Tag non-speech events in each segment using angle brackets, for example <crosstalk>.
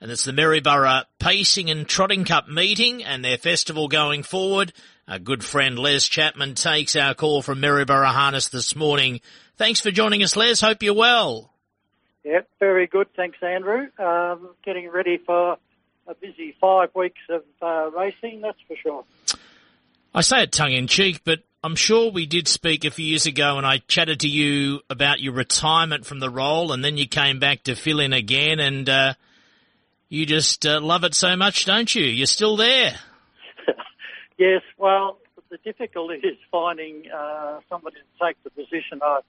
and it's the Maryborough Pacing and Trotting Cup meeting and their festival going forward. Our good friend Les Chapman takes our call from Maryborough Harness this morning. Thanks for joining us, Les. Hope you're well. Yep, very good. Thanks, Andrew. Um, getting ready for a busy five weeks of uh, racing, that's for sure. I say it tongue in cheek, but I'm sure we did speak a few years ago and I chatted to you about your retirement from the role and then you came back to fill in again and, uh, you just uh, love it so much, don't you? You're still there. <laughs> yes, well, the difficulty is finding uh, somebody to take the position. I,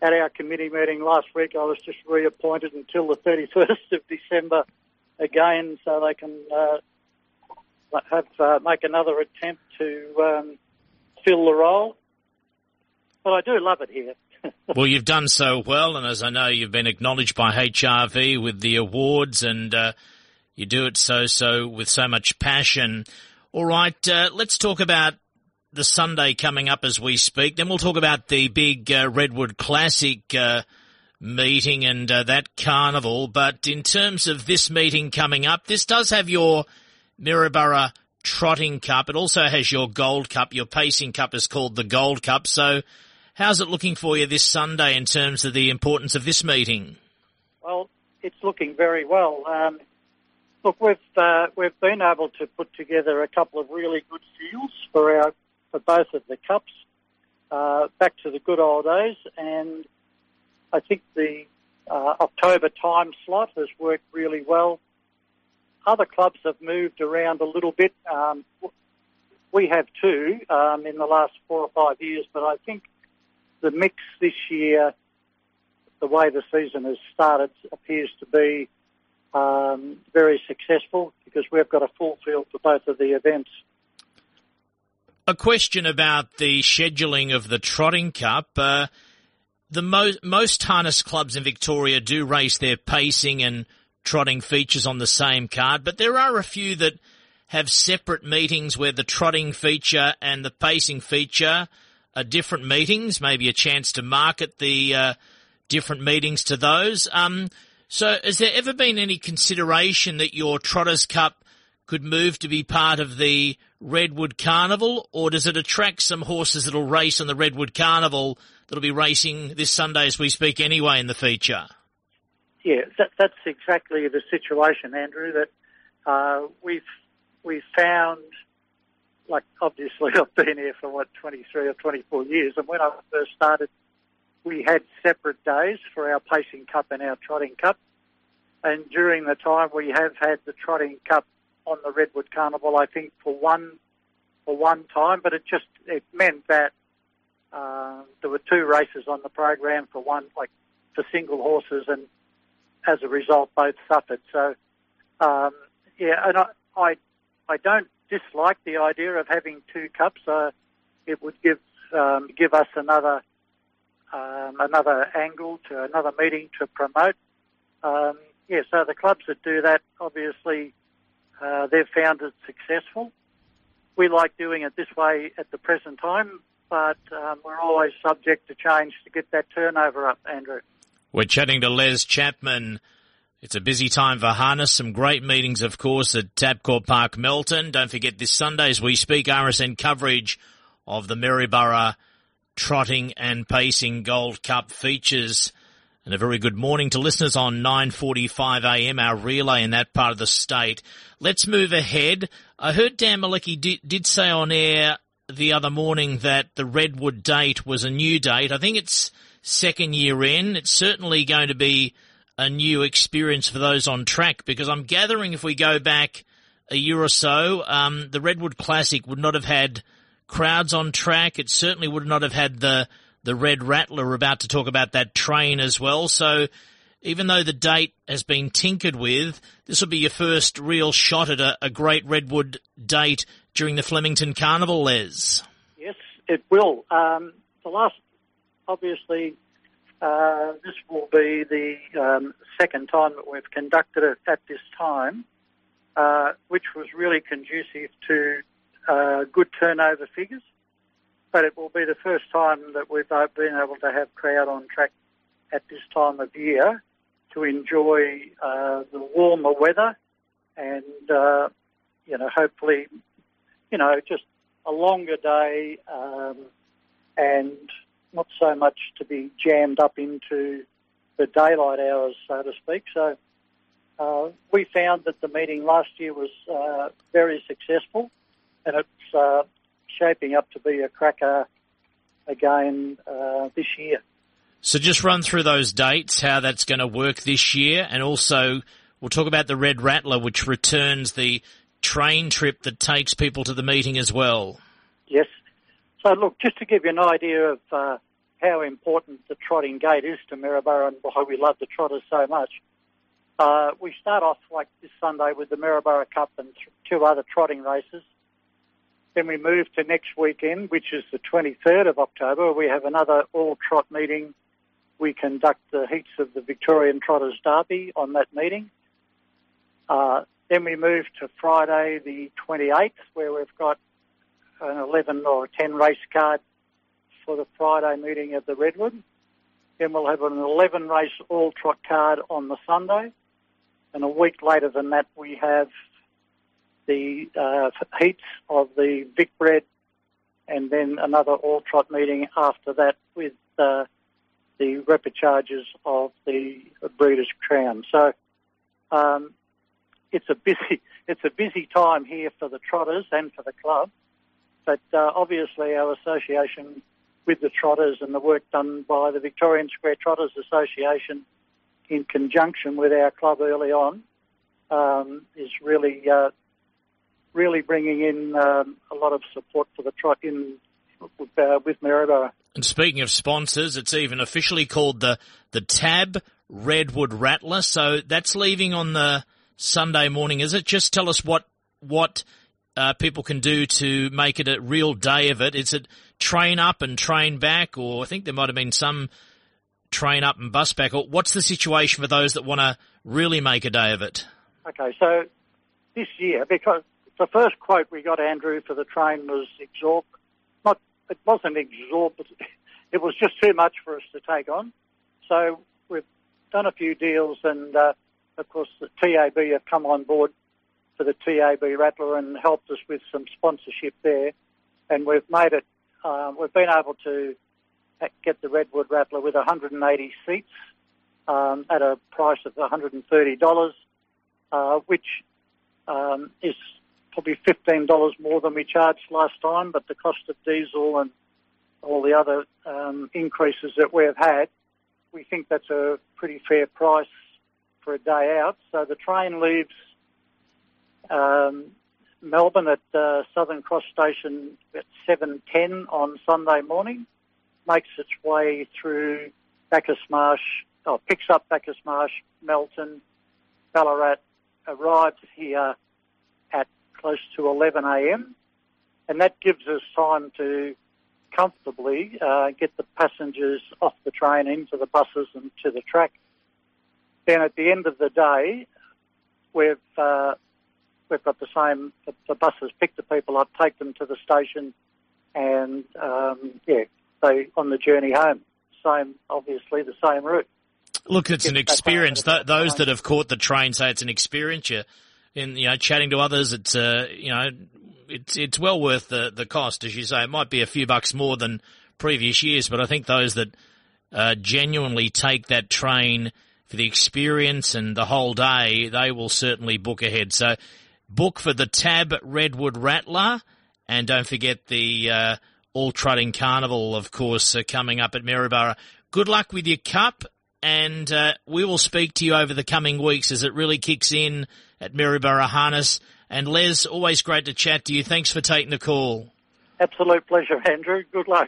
at our committee meeting last week, I was just reappointed until the 31st of December again, so they can uh, have uh, make another attempt to um, fill the role. But I do love it here. Well, you've done so well, and as I know, you've been acknowledged by HRV with the awards, and uh, you do it so so with so much passion. All right, uh, let's talk about the Sunday coming up as we speak. Then we'll talk about the big uh, Redwood Classic uh, meeting and uh, that carnival. But in terms of this meeting coming up, this does have your Maryborough Trotting Cup. It also has your Gold Cup. Your Pacing Cup is called the Gold Cup. So How's it looking for you this Sunday in terms of the importance of this meeting? Well, it's looking very well. Um, look, we've uh, we've been able to put together a couple of really good fields for our for both of the cups, uh, back to the good old days, and I think the uh, October time slot has worked really well. Other clubs have moved around a little bit. Um, we have too um, in the last four or five years, but I think the mix this year, the way the season has started, appears to be um, very successful because we've got a full field for both of the events. A question about the scheduling of the Trotting Cup. Uh, the mo- most harness clubs in Victoria do race their pacing and trotting features on the same card, but there are a few that have separate meetings where the trotting feature and the pacing feature uh, different meetings, maybe a chance to market the uh, different meetings to those. Um, so, has there ever been any consideration that your Trotters Cup could move to be part of the Redwood Carnival, or does it attract some horses that'll race on the Redwood Carnival that'll be racing this Sunday as we speak anyway in the feature? Yeah, that, that's exactly the situation, Andrew. That uh, we've we've found like obviously <laughs> I've been here for what 23 or 24 years, and when I first started, we had separate days for our pacing cup and our trotting cup. And during the time, we have had the trotting cup on the Redwood Carnival, I think for one for one time, but it just it meant that uh, there were two races on the program for one, like for single horses, and as a result, both suffered. So, um, yeah, and I, I I don't dislike the idea of having two cups. Uh, it would give um, give us another um, another angle to another meeting to promote. Um, yeah, so the clubs that do that, obviously, uh, they've found it successful. We like doing it this way at the present time, but um, we're always subject to change to get that turnover up, Andrew. We're chatting to Les Chapman it's a busy time for harness. Some great meetings, of course, at Tabcorp Park, Melton. Don't forget this Sunday as we speak RSN coverage of the Maryborough Trotting and Pacing Gold Cup features. And a very good morning to listeners on 9.45am, our relay in that part of the state. Let's move ahead. I heard Dan Malecki did, did say on air the other morning that the Redwood date was a new date. I think it's second year in. It's certainly going to be a new experience for those on track because I'm gathering if we go back a year or so, um, the Redwood Classic would not have had crowds on track. It certainly would not have had the the Red Rattler. We're about to talk about that train as well. So even though the date has been tinkered with, this will be your first real shot at a, a great Redwood date during the Flemington Carnival, Les. Yes, it will. Um, the last, obviously, uh, this will be the um, second time that we've conducted it at this time, uh, which was really conducive to uh, good turnover figures. But it will be the first time that we've uh, been able to have crowd on track at this time of year. to enjoy uh, the warmer weather and, uh, you know, hopefully, you know, just a longer day um, and not so much to be jammed up into the daylight hours, so to speak. So uh, we found that the meeting last year was uh, very successful and it's uh, shaping up to be a cracker again uh, this year. So just run through those dates, how that's going to work this year, and also we'll talk about the Red Rattler, which returns the train trip that takes people to the meeting as well. Yes. So look, just to give you an idea of uh, how important the trotting gate is to Maryborough and why we love the trotters so much. Uh, we start off like this Sunday with the Maryborough Cup and th- two other trotting races. Then we move to next weekend, which is the 23rd of October. We have another all trot meeting we conduct the heats of the Victorian Trotters Derby on that meeting. Uh, then we move to Friday the 28th, where we've got an 11 or a 10 race card for the Friday meeting of the Redwood. Then we'll have an 11 race all trot card on the Sunday. And a week later than that, we have the uh, heats of the Vic Bred and then another all trot meeting after that with uh, the repechages of the Breeders' Crown. So um, it's a busy <laughs> it's a busy time here for the trotters and for the club. But uh, obviously, our association with the trotters and the work done by the Victorian Square Trotters Association in conjunction with our club early on um, is really uh, really bringing in um, a lot of support for the trot in uh, with Maryborough. And speaking of sponsors, it's even officially called the the Tab Redwood Rattler. So that's leaving on the Sunday morning, is it? Just tell us what what uh, people can do to make it a real day of it. Is it train up and train back, or I think there might have been some train up and bus back? Or what's the situation for those that want to really make a day of it? Okay, so this year, because the first quote we got, Andrew, for the train was exorbitant it wasn't exorbitant. <laughs> It was just too much for us to take on. So we've done a few deals, and uh, of course the TAB have come on board for the TAB Rattler and helped us with some sponsorship there, and we've made it. Uh, we've been able to get the Redwood Rattler with 180 seats um, at a price of $130, uh, which um, is probably $15 more than we charged last time, but the cost of diesel and all the other um, increases that we've had, we think that's a pretty fair price for a day out. So the train leaves um, Melbourne at uh, Southern Cross Station at 7.10 on Sunday morning, makes its way through Bacchus Marsh, oh, picks up Bacchus Marsh, Melton, Ballarat, arrives here at close to 11 a.m. And that gives us time to comfortably uh, get the passengers off the train into the buses and to the track. Then at the end of the day, we've uh, we've got the same. The, the, buses pick the people up, take them to the station, and um, yeah, they on the journey home. Same, obviously, the same route. Look, it's an experience. Th- those that have caught the train say it's an experience. You in you know chatting to others, it's uh, you know it's it's well worth the the cost, as you say. It might be a few bucks more than previous years, but I think those that uh, genuinely take that train for the experience and the whole day, they will certainly book ahead. So book for the Tab Redwood Rattler, and don't forget the uh, All Trotting Carnival, of course, uh, coming up at Maryborough. Good luck with your cup, and uh, we will speak to you over the coming weeks as it really kicks in at Maryborough Harness. And Les, always great to chat to you. Thanks for taking the call. Absolute pleasure, Andrew. Good luck.